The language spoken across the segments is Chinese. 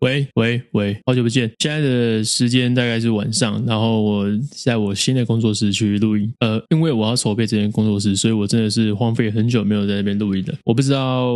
喂喂喂，好久不见！现在的时间大概是晚上，然后我在我新的工作室去录音。呃，因为我要筹备这间工作室，所以我真的是荒废很久没有在那边录音了。我不知道，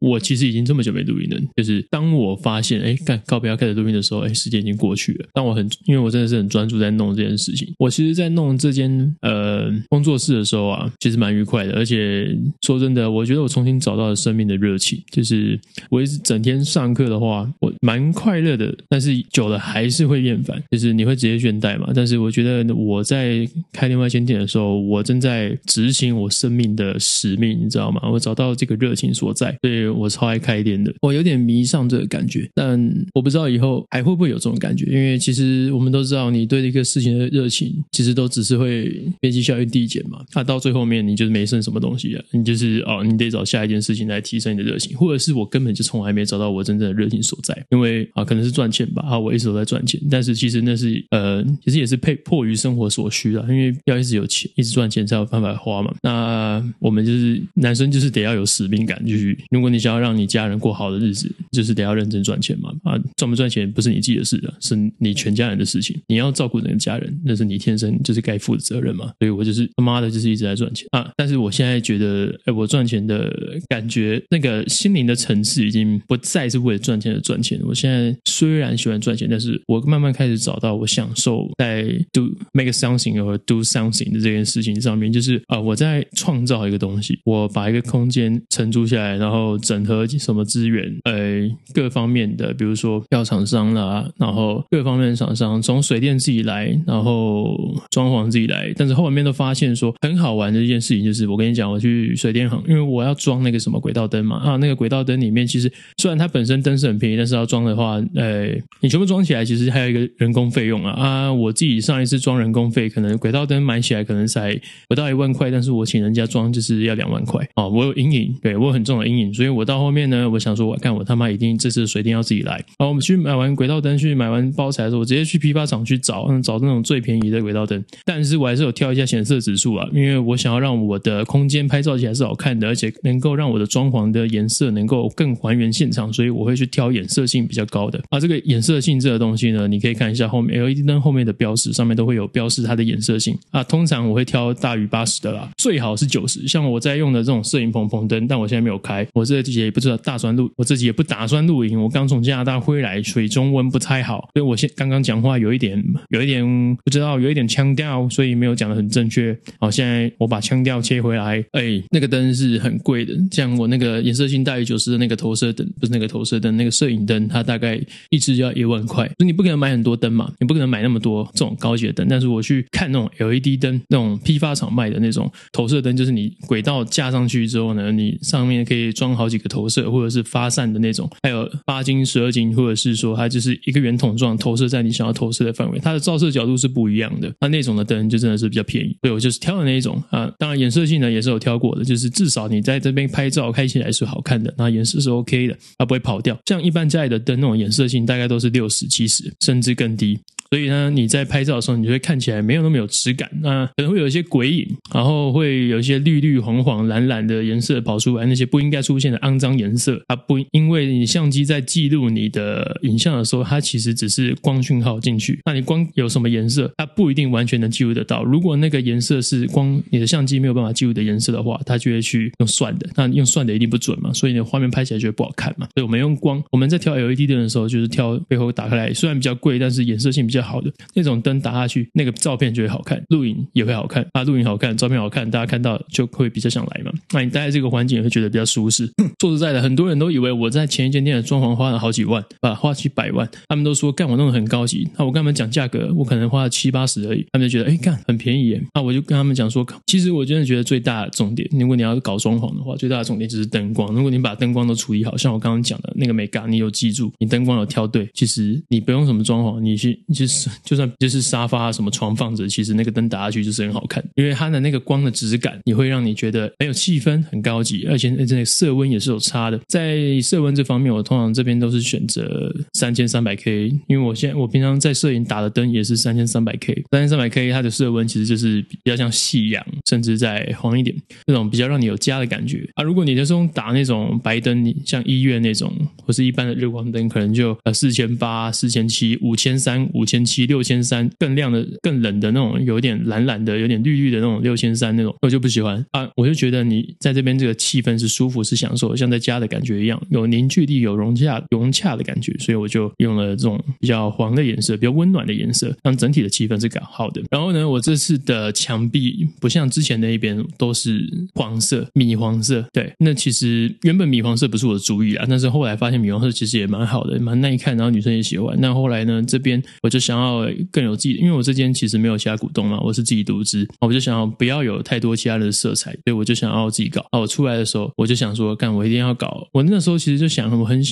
我其实已经这么久没录音了。就是当我发现，哎，干，告别要开始录音的时候，哎，时间已经过去了。当我很，因为我真的是很专注在弄这件事情。我其实，在弄这间呃工作室的时候啊，其实蛮愉快的。而且说真的，我觉得我重新找到了生命的热情。就是我一直整天上。上课的话，我蛮快乐的，但是久了还是会厌烦，就是你会直接倦怠嘛。但是我觉得我在开另外一间店的时候，我正在执行我生命的使命，你知道吗？我找到这个热情所在，所以我超爱开店的。我有点迷上这个感觉，但我不知道以后还会不会有这种感觉，因为其实我们都知道，你对一个事情的热情，其实都只是会边际效应递减嘛。那、到最后面，你就是没剩什么东西了，你就是哦，你得找下一件事情来提升你的热情，或者是我根本就从来没找到我真。真的热情所在，因为啊，可能是赚钱吧啊，我一直都在赚钱，但是其实那是呃，其实也是迫迫于生活所需啊，因为要一直有钱，一直赚钱才有办法花嘛。那我们就是男生，就是得要有使命感，就是如果你想要让你家人过好的日子，就是得要认真赚钱嘛啊，赚不赚钱不是你自己的事的，是你全家人的事情，你要照顾整个家人，那是你天生就是该负的责任嘛。所以我就是他妈的，就是一直在赚钱啊。但是我现在觉得，哎，我赚钱的感觉，那个心灵的层次已经不再是。为了赚钱而赚钱，我现在虽然喜欢赚钱，但是我慢慢开始找到我享受在 do make something or do something 的这件事情上面，就是啊、我在创造一个东西，我把一个空间承租下来，然后整合什么资源，呃，各方面的，比如说票厂商啦，然后各方面的厂商，从水电自己来，然后装潢自己来，但是后面都发现说很好玩的一件事情，就是我跟你讲，我去水电行，因为我要装那个什么轨道灯嘛，啊，那个轨道灯里面其实虽然它本身灯是很便宜，但是要装的话，呃，你全部装起来，其实还有一个人工费用啊啊！我自己上一次装人工费，可能轨道灯买起来可能才不到一万块，但是我请人家装就是要两万块啊！我有阴影，对，我有很重的阴影，所以我到后面呢，我想说，我看我他妈一定这次水电要自己来。好，我们去买完轨道灯，去买完包材的时候，我直接去批发厂去找，嗯找那种最便宜的轨道灯。但是我还是有挑一下显色指数啊，因为我想要让我的空间拍照起来是好看的，而且能够让我的装潢的颜色能够更还原现场，所以我我会去挑。颜色性比较高的啊，这个颜色性这个东西呢，你可以看一下后面 LED 灯后面的标识，上面都会有标示它的颜色性啊。通常我会挑大于八十的啦，最好是九十。像我在用的这种摄影棚棚灯，但我现在没有开，我这也不知道打算录，我自己也不打算录影。我刚从加拿大回来，所以中文不太好，所以我现刚刚讲话有一点有一点不知道，有一点腔调，所以没有讲的很正确。好，现在我把腔调切回来。哎，那个灯是很贵的，像我那个颜色性大于九十的那个投射灯，不是那个投射灯，那个。摄影灯它大概一支就要一万块，所以你不可能买很多灯嘛，你不可能买那么多这种高级的灯。但是我去看那种 LED 灯，那种批发厂卖的那种投射灯，就是你轨道架上去之后呢，你上面可以装好几个投射，或者是发散的那种，还有八斤、十二斤，或者是说它就是一个圆筒状投射在你想要投射的范围，它的照射角度是不一样的。那那种的灯就真的是比较便宜，所以我就是挑的那一种啊。当然颜色性呢也是有挑过的，就是至少你在这边拍照开起来是好看的，那颜色是 OK 的，它不会跑掉，像。一般家里的灯那种颜色性大概都是六十、七十，甚至更低。所以呢，你在拍照的时候，你就会看起来没有那么有质感，那可能会有一些鬼影，然后会有一些绿绿、黄黄、蓝蓝的颜色跑出来，那些不应该出现的肮脏颜色。它不因为你相机在记录你的影像的时候，它其实只是光讯号进去，那你光有什么颜色，它不一定完全能记录得到。如果那个颜色是光你的相机没有办法记录的颜色的话，它就会去用算的，那用算的一定不准嘛，所以你的画面拍起来就会不好看嘛。所以我们用光，我们在挑 LED 灯的时候，就是挑背后打开来，虽然比较贵，但是颜色性比较好的那种灯打下去，那个照片就会好看，录影也会好看啊，录影好看，照片好看，大家看到就会比较想来嘛。那你待在这个环境也会觉得比较舒适。说实在的，很多人都以为我在前一间店的装潢花了好几万，啊，花几百万，他们都说干我弄得很高级。那我跟他们讲价格，我可能花了七八十而已，他们就觉得哎干很便宜耶。那我就跟他们讲说，其实我真的觉得最大的重点，如果你要搞装潢的话，最大的重点就是灯光。如果你把灯光都处理好，像我刚刚讲的那个美感，你有记住，你灯光有挑对，其实你不用什么装潢，你去你去就算就是沙发什么床放着，其实那个灯打下去就是很好看，因为它的那个光的质感也会让你觉得很有气氛，很高级，而且这个色温也是有差的。在色温这方面，我通常这边都是选择三千三百 K，因为我现在我平常在摄影打的灯也是三千三百 K，三千三百 K 它的色温其实就是比较像夕阳，甚至再黄一点，那种比较让你有家的感觉啊。如果你就是用打那种白灯，像医院那种或是一般的日光灯，可能就呃四千八、四千七、五千三、五千千七、六千三，更亮的、更冷的那种，有点蓝蓝的、有点绿绿的那种六千三那种，我就不喜欢啊。我就觉得你在这边这个气氛是舒服、是享受，像在家的感觉一样，有凝聚力、有融洽、融洽的感觉，所以我就用了这种比较黄的颜色，比较温暖的颜色，让整体的气氛是搞好的。然后呢，我这次的墙壁不像之前那一边都是黄色、米黄色，对，那其实原本米黄色不是我的主意啊，但是后来发现米黄色其实也蛮好的，蛮耐看，然后女生也喜欢。那后来呢，这边我就想要更有自己，因为我这间其实没有其他股东嘛，我是自己独资，我就想要不要有太多其他的色彩，所以我就想要自己搞。啊，我出来的时候，我就想说，干，我一定要搞。我那时候其实就想，我很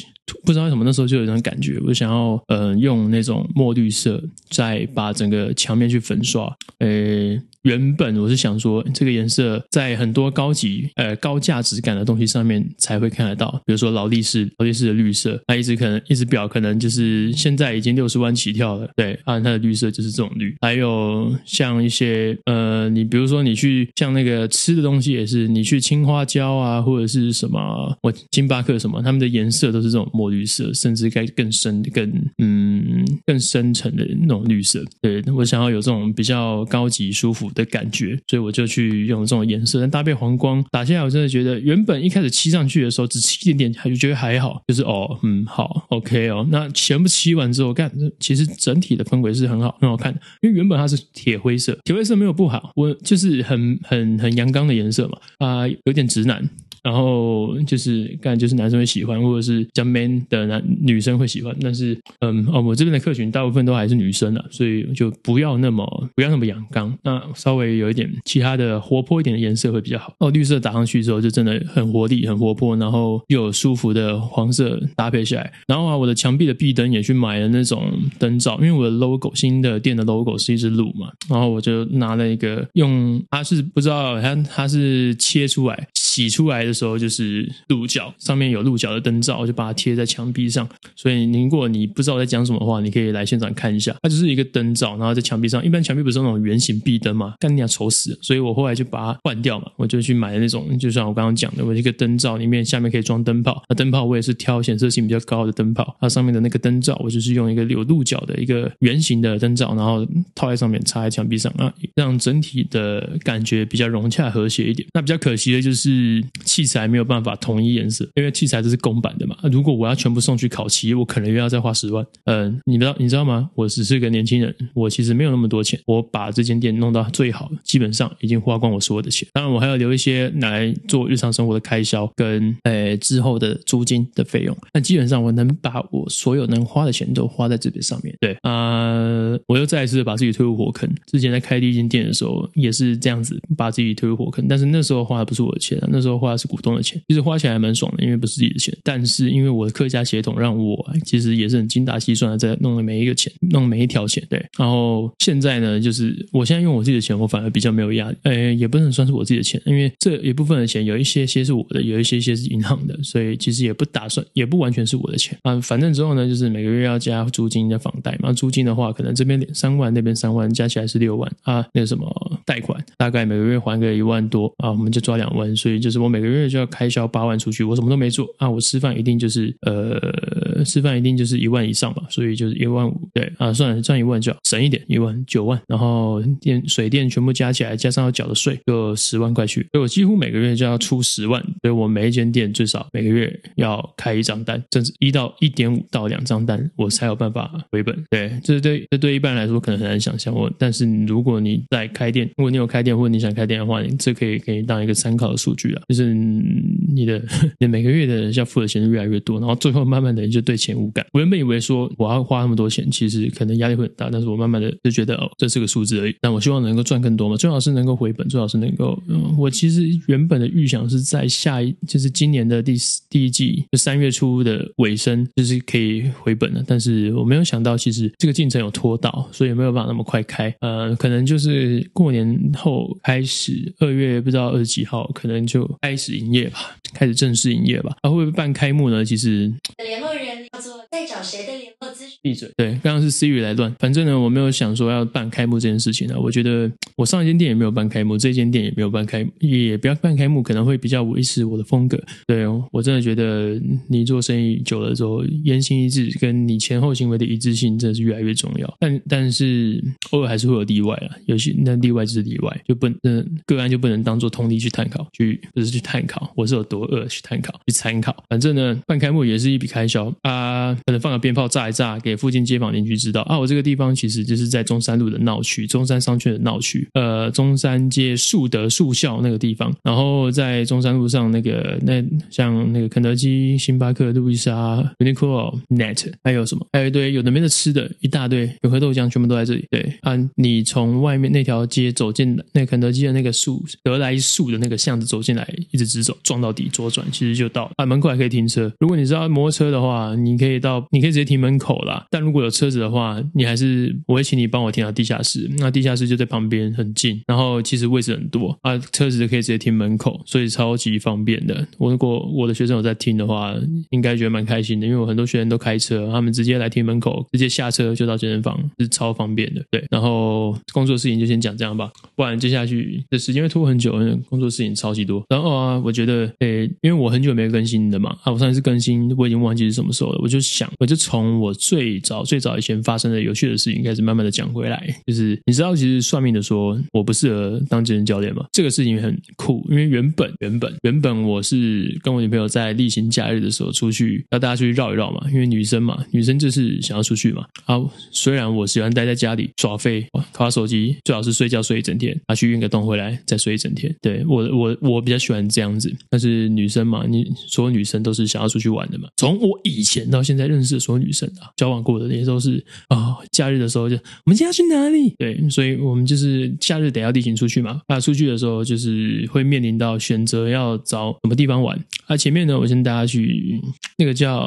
不知道为什么那时候就有这种感觉，我想要呃用那种墨绿色，再把整个墙面去粉刷，诶。原本我是想说，这个颜色在很多高级、呃高价值感的东西上面才会看得到，比如说劳力士，劳力士的绿色，它一直可能一直表可能就是现在已经六十万起跳了，对，啊，它的绿色就是这种绿。还有像一些呃，你比如说你去像那个吃的东西也是，你去青花椒啊，或者是什么，我星巴克什么，他们的颜色都是这种墨绿色，甚至该更深、更嗯更深沉的那种绿色。对，我想要有这种比较高级、舒服的感觉，所以我就去用这种颜色，但搭配黄光打下来，我真的觉得原本一开始漆上去的时候只漆一点点，还就觉得还好，就是哦，嗯，好，OK 哦。那全部漆完之后，看，其实整体的氛围是很好，很好看的。因为原本它是铁灰色，铁灰色没有不好，我就是很很很阳刚的颜色嘛，啊、有点直男。然后就是，感觉就是男生会喜欢，或者是较 man 的男女生会喜欢。但是，嗯，哦，我这边的客群大部分都还是女生啊，所以就不要那么不要那么阳刚，那稍微有一点其他的活泼一点的颜色会比较好。哦，绿色打上去之后就真的很活力、很活泼，然后又有舒服的黄色搭配下来。然后啊，我的墙壁的壁灯也去买了那种灯罩，因为我的 logo 新的店的 logo 是一只鹿嘛，然后我就拿了一个用，它是不知道它它是切出来。洗出来的时候就是鹿角，上面有鹿角的灯罩，我就把它贴在墙壁上。所以，如果你不知道我在讲什么的话，你可以来现场看一下。它就是一个灯罩，然后在墙壁上。一般墙壁不是那种圆形壁灯嘛，干你俩丑死。所以我后来就把它换掉嘛，我就去买了那种，就像我刚刚讲的，我一个灯罩里面下面可以装灯泡。那灯泡我也是挑显色性比较高的灯泡。它上面的那个灯罩，我就是用一个有鹿角的一个圆形的灯罩，然后套在上面插在墙壁上啊，让整体的感觉比较融洽和谐一点。那比较可惜的就是。是器材没有办法统一颜色，因为器材这是公版的嘛。如果我要全部送去烤漆，我可能又要再花十万。嗯，你知道你知道吗？我只是个年轻人，我其实没有那么多钱。我把这间店弄到最好，基本上已经花光我所有的钱。当然，我还要留一些来做日常生活的开销跟诶之后的租金的费用。但基本上，我能把我所有能花的钱都花在这边上面。对啊，呃，我又再一次把自己推入火坑。之前在开第一间店的时候也是这样子把自己推入火坑，但是那时候花的不是我的钱。那时候花的是股东的钱，其实花起来还蛮爽的，因为不是自己的钱。但是因为我的客家血统，让我其实也是很精打细算的在弄的每一个钱，弄每一条钱。对，然后现在呢，就是我现在用我自己的钱，我反而比较没有压力。诶，也不能算是我自己的钱，因为这一部分的钱有一些些是我的，有一些些是银行的，所以其实也不打算，也不完全是我的钱啊。反正之后呢，就是每个月要加租金加房贷嘛。租金的话，可能这边三万，那边三万，加起来是六万啊。那个什么贷款，大概每个月还个一万多啊，我们就抓两万，所以。就是我每个月就要开销八万出去，我什么都没做啊，我吃饭一定就是呃，吃饭一定就是一万以上吧，所以就是一万五，对啊，算了，赚一万就好，省一点，一万九万，然后电水电全部加起来，加上要缴的税，就十万块去，所以我几乎每个月就要出十万，所以我每一间店最少每个月要开一张单，甚至一到一点五到两张单，我才有办法回本。对，这对这对一般人来说可能很难想象，我但是如果你在开店，如果你有开店或者你想开店的话，这可以给你当一个参考的数据。就是你的，你每个月的要付的钱就越来越多，然后最后慢慢的你就对钱无感。我原本以为说我要花那么多钱，其实可能压力会很大，但是我慢慢的就觉得哦，这是个数字而已。但我希望能够赚更多嘛，最好是能够回本，最好是能够，嗯，我其实原本的预想是在下一，就是今年的第第一季，就三月初的尾声，就是可以回本的。但是我没有想到，其实这个进程有拖到，所以没有办法那么快开。呃，可能就是过年后开始，二月不知道二十几号，可能就开始营业吧，开始正式营业吧。啊，会不会办开幕呢？其实联络人叫做在找谁的联络咨询？闭嘴！对，刚刚是 Siri 来乱。反正呢，我没有想说要办开幕这件事情呢。我觉得我上一间店也没有办开幕，这间店也没有办开幕，也不要办开幕，可能会比较维持我的风格。对哦，我真的觉得你做生意久了之后，言行一致，跟你前后行为的一致性，真的是越来越重要。但但是偶尔还是会有例外啊，有些那例外就是例外，就不嗯个案就不能当做通例去探讨，去不是去探讨我是有多饿去探讨去参考。反正呢，办开幕也是一笔开销啊，可能放个鞭炮炸一炸，给附近街坊邻居知道啊，我这个地方其实就是在中山路的闹区，中山商圈的闹区，呃，中山街树德树校那个地方，然后在中山路上那个那像那个肯德基、星巴克、路易莎、Uniqlo、Net，还有什么？还有一堆有的没的吃的，一大堆有喝豆浆，全部都在这里。对啊，你从外面那条街走进那肯德基的那个树德来树的那个巷子走进来，一直直走，撞到底左转，其实就到啊，门口还可以停车。如果你知道摩托车的话，你可以到，你可以直接停门口啦。但如果有车子的话，你还是我会请你帮我停到地下室。那地下室就在旁边，很近，然后其实位置很多啊，车子就可以直接停门口，所以超级方便的。我如果我的学生有在听的话，应该觉得蛮开心的，因为我很多学生都开车，他们直接来停门口，直接下车就到健身房，是超方便的。对，然后工作事情就先讲这样吧，不然接下去的时间会拖很久，因为工作事情超级多。然后啊，我觉得，诶，因为我很久没有更新的嘛，啊，我上一次更新我已经忘记是什么时候了，我就想，我就从我最早最早以前发生的有趣的事情开始，慢慢的讲回来。就是你知道，其实算命的说我不适合当健身教练吗？这个事情很酷，因为原本原本原本我是跟我女朋友在例行假日的时候出去，要大家出去绕一绕嘛，因为女生嘛，女生就是想要出去嘛。啊，虽然我喜欢待在家里耍废，玩手机，最好是睡觉睡一整天，啊，去运个动回来再睡一整天。对，我我我比比较喜欢这样子，但是女生嘛，你所有女生都是想要出去玩的嘛。从我以前到现在认识的所有女生啊，交往过的那些都是啊、假日的时候就我们今天要去哪里？对，所以我们就是假日得要例行出去嘛。啊，出去的时候就是会面临到选择要找什么地方玩。啊，前面呢，我先带大家去那个叫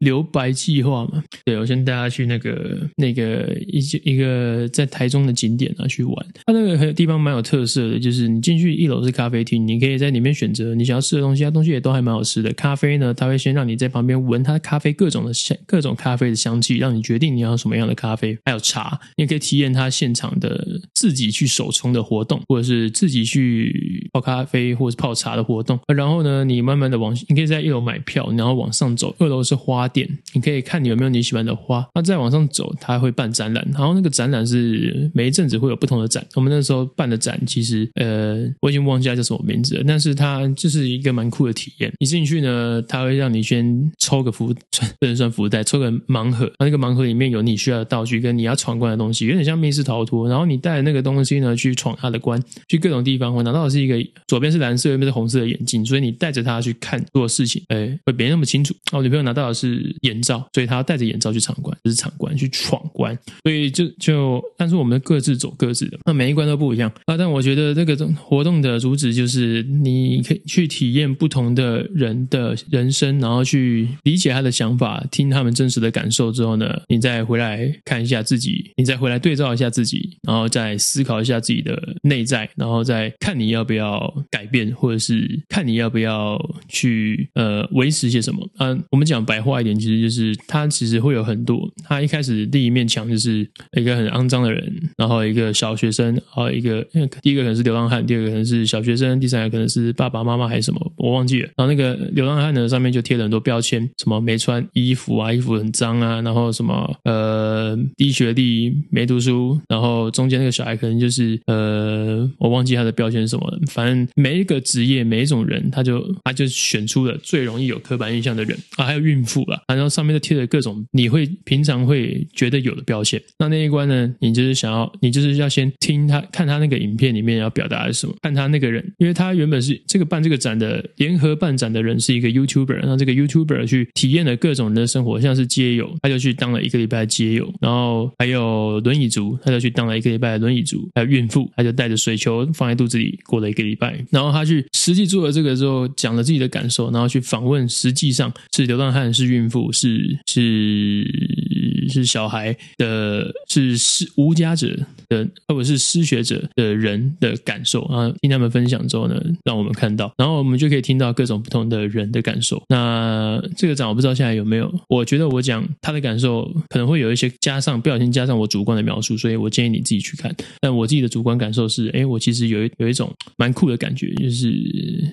留白计划嘛。对，我先带大家去那个那个一一个在台中的景点啊去玩。它、那个很有地方蛮有特色的，就是你进去一楼是咖啡厅，你可以在里面选择你想要吃的东西，它东西也都还蛮好吃的。咖啡呢，它会先让你在旁边闻它咖啡各种的香，各种咖啡的香气，让你决定你要什么样的咖啡。还有茶，你也可以体验它现场的自己去手冲的活动，或者是自己去泡咖啡或者是泡茶的活动。然后呢，你慢慢的往，你可以在一楼买票，然后往上走，二楼是花店，你可以看你有没有你喜欢的花。那再往上走，它会办展览，然后那个展览是每一阵子会有不同的展。我们那时候办的展，其实呃，我已经忘记它叫什么名字了，但是它就是一个蛮酷的体验。你进去呢，它会让你先抽个福，不能算福袋，抽个盲盒，那个盲盒里面有你需要的道具跟你要闯关的东西，有点像密室逃脱。然后你带着那个东西呢，去闯它的关，去各种地方。我拿到的是一个左边是蓝色，右边是红色的眼镜，所以你带着它去看做事情，哎，会别那么清楚。我女朋友拿到的是眼罩，所以他要戴着眼罩去闯关，就是闯关去闯关。所以就就，但是我们各自走各自的，那每一关都不一样啊。但我觉得这个活动的主旨就是，你可以去体验不同的人的人生，然后去理解他的想法，听他们真实的感受之后呢，你再回来看一下自己，你再回来对照一下自己，然后再思考一下自己的内在，然后再看你要不要改变，或者是看你要不要去呃维持些什么。嗯、啊，我们讲白话一点，其实就是他其实会有很多，他一开始第一面墙就是一个很肮脏的人，然后一个小学生，然后一个第一个可能是流浪汉，第二个可能是小学生，第三个可能是爸爸妈妈还是什么，我忘记了。然后那个流浪汉呢，上面就贴了很多标签，什么没穿衣服啊，衣服很脏啊，然后什么呃低学历没读书，然后中间那个小孩可能就是呃我忘记他的标签是什么了，反正每一个职业每一种人，他就他就选出了最容易有刻板印象的人啊，还有孕妇啊，然后上面都贴了各种你会平常会觉得有的标签。那那一关呢，你就是想要，你就是要先听他看他那个影片里面要表达的是什么，看他那个人，因为他原本是这个办这个展的联合办展的人是一个 YouTuber，让这个 YouTuber 去体验了各种人的生活，像是街友，他就去当了一个礼拜街友，然后还有轮椅族，他就去当了一个礼拜轮椅族，还有孕妇，他就带着水球放在肚子里过了一个礼拜，然后他去实际做了这个之后，讲了自己的感受，然后去访问实际上是流浪汉、是孕不、是是是小孩的、是失无家者的，或者是失学者的人的感受啊，听他们分享之后呢，让我们看到，然后我们就可以听到各种不同的人的感受。那这个展我不知道现在有没有，我觉得我讲他的感受可能会有一些加上不小心加上我主观的描述，所以我建议你自己去看。但我自己的主观感受是，哎，我其实有一有一种蛮酷的感觉，就是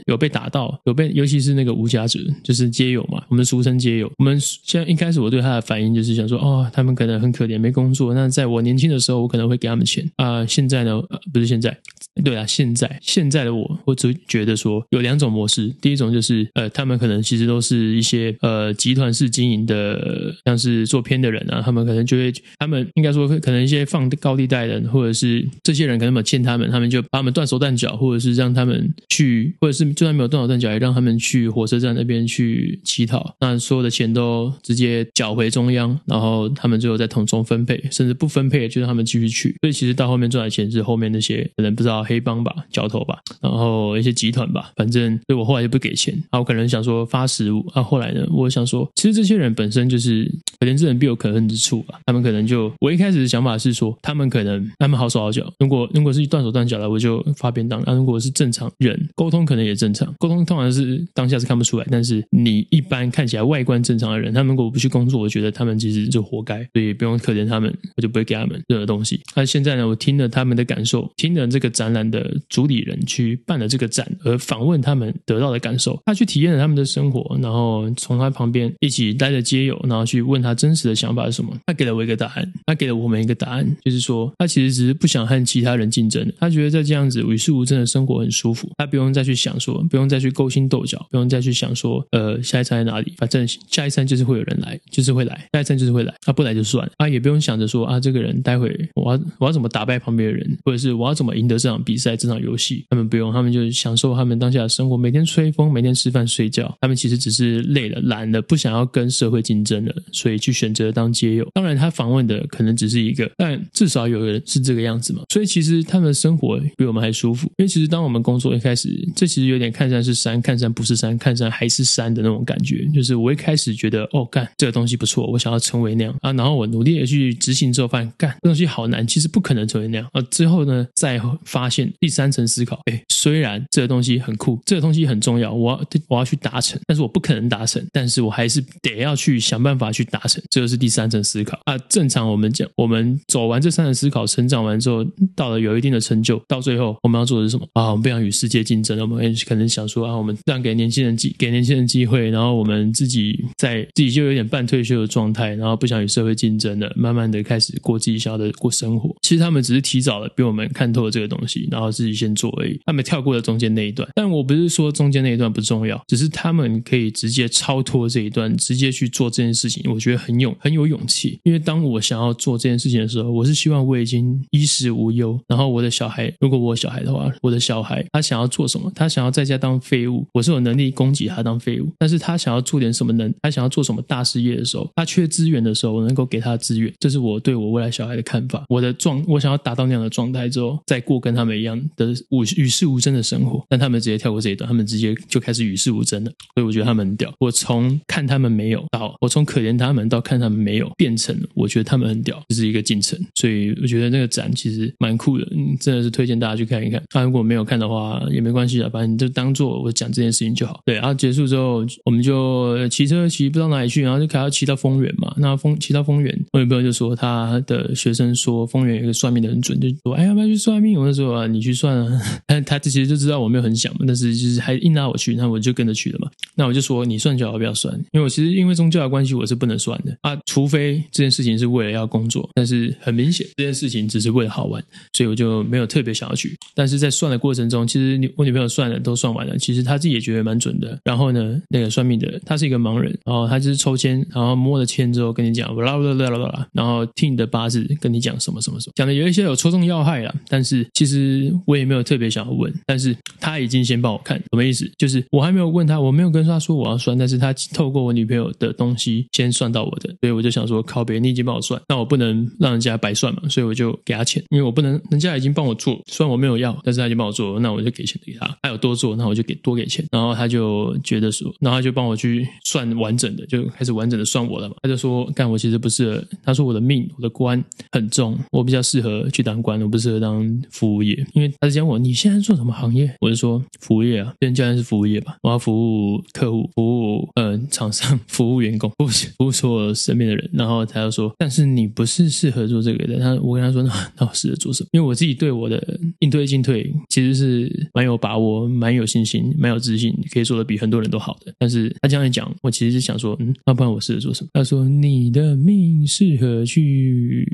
有被打到，有被，尤其是那个无家者，就是街友嘛，我们俗称街友。我们现在一开始我对他的反应就是想说，哦，他们可能很可怜，没工作。那在我年轻的时候，我可能会给他们钱啊、现在呢，不是现在。对啊，现在现在的我，我只觉得说有两种模式。第一种就是，呃，他们可能其实都是一些呃集团式经营的，像是做偏的人啊，他们可能就会，他们应该说可能一些放高利贷的人，或者是这些人可能有欠他们，他们就把他们断手断脚，或者是让他们去，或者是就算没有断手断脚，也让他们去火车站那边去乞讨，那所有的钱都直接缴回中央，然后然后他们最后再从中分配，甚至不分配，就让他们继续去。所以其实到后面赚的钱是后面那些可能不知道。黑帮吧，角头吧，然后一些集团吧，反正所以我后来就不给钱。啊，我可能想说发食物啊，后来呢，我想说，其实这些人本身就是可怜之人必有可恨之处吧。他们可能就我一开始的想法是说，他们可能他们好手好脚。如果如果是一断手断脚的，我就发便当。那、啊、如果是正常人，沟通可能也正常，沟通通常是当下是看不出来。但是你一般看起来外观正常的人，他们如果不去工作，我觉得他们其实就活该，所以不用可怜他们，我就不会给他们任何东西。那、现在呢，我听了他们的感受，听了这个展览的主理人去办了这个展，而访问他们得到的感受，他去体验了他们的生活，然后从他旁边一起待着街友，然后去问他真实的想法是什么。他给了我一个答案，他给了我们一个答案，就是说他其实只是不想和其他人竞争，他觉得在这样子与世无争的生活很舒服，他不用再去想说，不用再去勾心斗角，不用再去想说，呃，下一餐在哪里？反正下一餐就是会有人来，就是会来，下一餐就是会来，他、啊、不来就算了，啊，也不用想着说啊，这个人待会我要我要怎么打败旁边的人，或者是我要怎么赢得这场比赛。这场游戏，他们不用，他们就享受他们当下的生活，每天吹风，每天吃饭睡觉。他们其实只是累了、懒了，不想要跟社会竞争了，所以去选择当街友。当然，他访问的可能只是一个，但至少有人是这个样子嘛。所以，其实他们的生活比我们还舒服。因为其实当我们工作一开始，这其实有点看山是山，看山不是山，看山还是山的那种感觉。就是我一开始觉得，哦，干这个东西不错，我想要成为那样啊。然后我努力的去执行之后，发现干这东西好难，其实不可能成为那样啊。之后呢，再发现第三层思考，哎，虽然这个东西很酷，这个东西很重要，我要我要去达成，但是我不可能达成，但是我还是得要去想办法去达成，这就是第三层思考啊。正常我们讲，我们走完这三层思考，成长完之后，到了有一定的成就，到最后我们要做的是什么啊？我们不想与世界竞争，我们可能想说啊，我们让给年轻人机给年轻人机会，然后我们自己在自己就有点半退休的状态，然后不想与社会竞争了，慢慢的开始过自己想要的过生活。其实他们只是提早了比我们看透了这个东西，然后自己先做而已。他们跳过了中间那一段，但我不是说中间那一段不重要，只是他们可以直接超脱这一段，直接去做这件事情，我觉得很勇很有勇气。因为当我想要做这件事情的时候，我是希望我已经衣食无忧，然后我的小孩，如果我小孩的话，我的小孩他想要做什么，他想要在家当废物，我是有能力供给他当废物。但是他想要做点什么能，他想要做什么大事业的时候，他缺资源的时候，我能够给他资源，这是我对我未来小孩的看法。我的状，我想要达到那样的状态之后，再过跟他们一样的无与世无争的生活。但他们直接跳过这一段，他们直接就开始与世无争了。所以我觉得他们很屌。我从看他们没有到，我从可怜他们到看他们没有，变成我觉得他们很屌，这是一个进程。所以我觉得那个展其实蛮酷的，真的是推荐大家去看一看。啊，如果没有看的话也没关系啊，反正你就当做我讲这件事情就好。对，然后结束之后，我们就骑车骑不知道哪里去，然后就开始骑到丰原嘛。那丰骑到丰原，我有朋友就说他的学生说丰原有一个算命的很准，就说哎要不要去算命？我就说啊，你去算啊。他他其实就知道我没有很想嘛，但是就是还硬拉我去，那我就跟着去了嘛。那我就说你算就好，不要算，因为我其实因为宗教的关系，我是不能算。的啊，除非这件事情是为了要工作，但是很明显这件事情只是为了好玩，所以我就没有特别想要去。但是在算的过程中，其实我女朋友算的都算完了，其实她自己也觉得蛮准的。然后呢，那个算命的他是一个盲人，然后他就是抽签，然后摸了签之后跟你讲，啦啦啦啦啦，然后听你的八字跟你讲什么什么什么，讲的有一些有戳中要害了，但是其实我也没有特别想要问，但是他已经先帮我看，什么意思？就是我还没有问他，我没有跟他说我要算，但是他透过我女朋友的东西先算到我的，所以我就想说，靠别人，你已经帮我算，那我不能让人家白算嘛，所以我就给他钱，因为我不能，人家已经帮我做，虽然我没有要，但是他已经帮我做，那我就给钱给他，他有多做，那我就给多给钱，然后他就觉得说，然后他就帮我去算完整的，就开始完整的算我了嘛，他就说，干我其实不适合，他说我的命，我的官很重，我比较适合去当官，我不适合当服务业，因为他是讲我，你现在做什么行业？我就说服务业啊，别人教练是服务业吧，我要服务客户，服务呃厂商，服务员工，服务服务所有身边的人。然后他就说，但是你不是适合做这个的。他我跟他说，那那我适合做什么？因为我自己对我的应对进退其实是蛮有把握，蛮有信心，蛮有自信，可以做得比很多人都好的。但是他这样一讲，我其实是想说，嗯，那不然我适合做什么？他说你的命适合去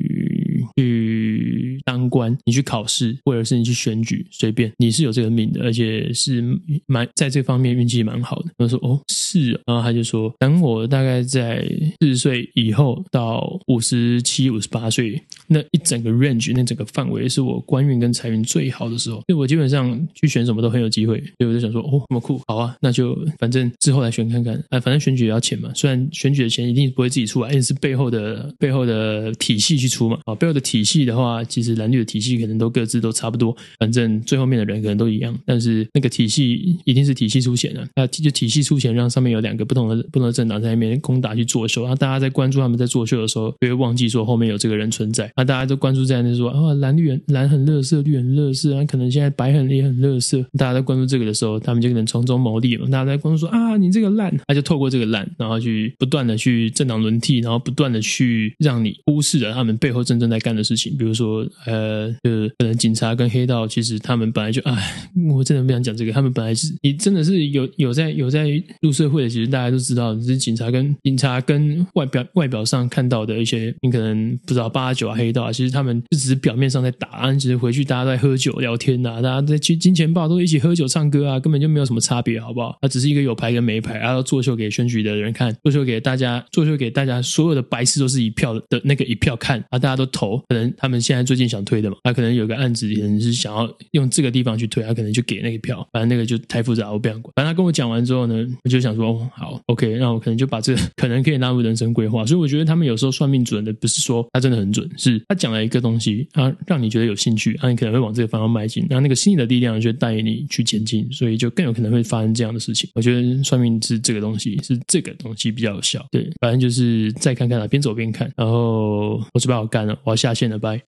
去当官，你去考试，或者是你去选举，随便，你是有这个命的，而且是蛮在这方面运气蛮好的。我说哦，是啊，然后他就说，等我大概在四十岁以后到五十七、五十八岁那一整个 range，那整个范围是我官运跟财运最好的时候，所以我基本上去选什么都很有机会。所以我就想说，哦，那么酷，好啊，那就反正之后来选看看。哎，反正选举也要钱嘛，虽然选举的钱一定不会自己出来，因为是背后的背后的体系去出嘛。啊，背后的体系的话，其实蓝绿的体系可能都各自都差不多，反正最后面的人可能都一样，但是那个体系一定是体系出钱的，那就体系出钱，让上面有两个不同的不同的政党在那边攻打去作秀，然后大家在关注他们在作秀的时候，就会忘记说后面有这个人存在，大家都关注在那说啊蓝绿蓝很乐色，绿很垃圾，啊可能现在白很也很乐色，大家在关注这个的时候，他们就可能从中牟利嘛，大家在关注说啊你这个烂，他就透过这个烂，然后去不断的去政党轮替，然后不断的去让你忽视了他们背后真正在干的事情，比如说呃就是可能警察跟黑道，其实他们本来就哎，我真的不想讲这个，他们本来是你真的是有有在有在入社会的，其实大家都知道，只是警察跟警察跟外表外表上看到的一些，你可能不知道八九啊黑道啊，其实他们就只是表面上在打，其实回去大家在喝酒聊天啊，大家在金金钱豹都一起喝酒唱歌啊，根本就没有什么差别，好不好？他只是一个有牌跟没牌，然后作秀给选举的人看，作秀给大家，作秀给大家所有的白痴都是一票的那个一票看啊，大家都投，可能他们现在最近想推的嘛，他可能有个案子，可能是想要用这个地方去推，他可能就给那个票，反正那个就太复杂，我不想管。反正他跟我讲完之后呢，我就想说，哦，好，OK，那我可能就把这 可能可以纳入人生规划。所以我觉得他们有时候算命准的，不是说他真的很准，是他讲了一个东西，啊，让你觉得有兴趣，啊，你可能会往这个方向迈进，那那个心理的力量就带你去前进，所以就更有可能会发生这样的事情。我觉得算命是这个东西，是这个东西比较有效。对，反正就是再看看啊，边走边看。然后我这边好干了，我要下线了，拜。